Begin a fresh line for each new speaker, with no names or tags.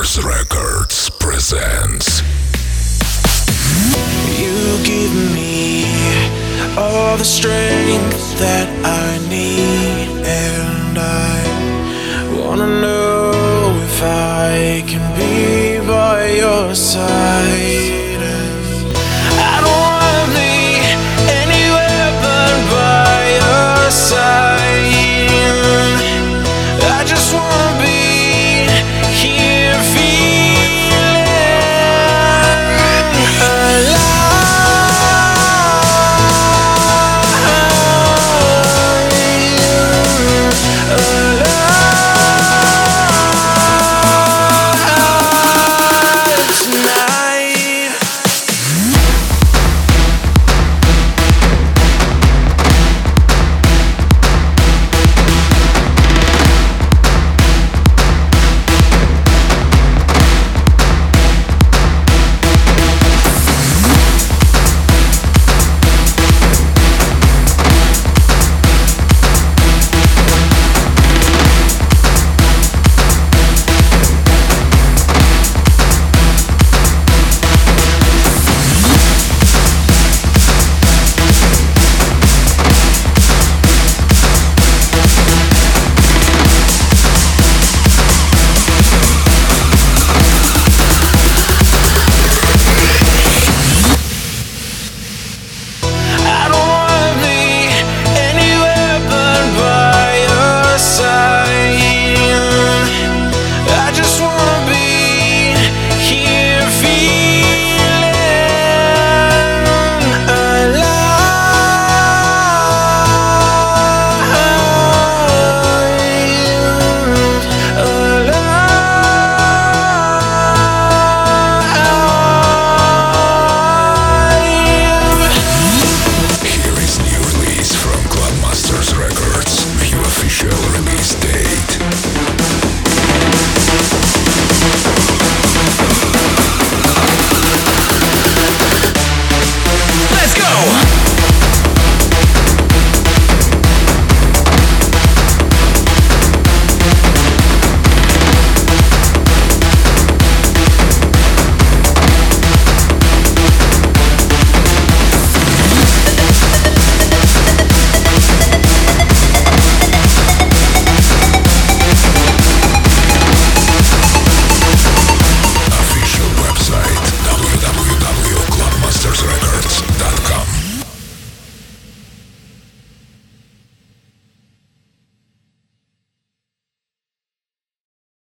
Mars Records presents.
You give me all the strength that I need, and I wanna know if I can be by your side.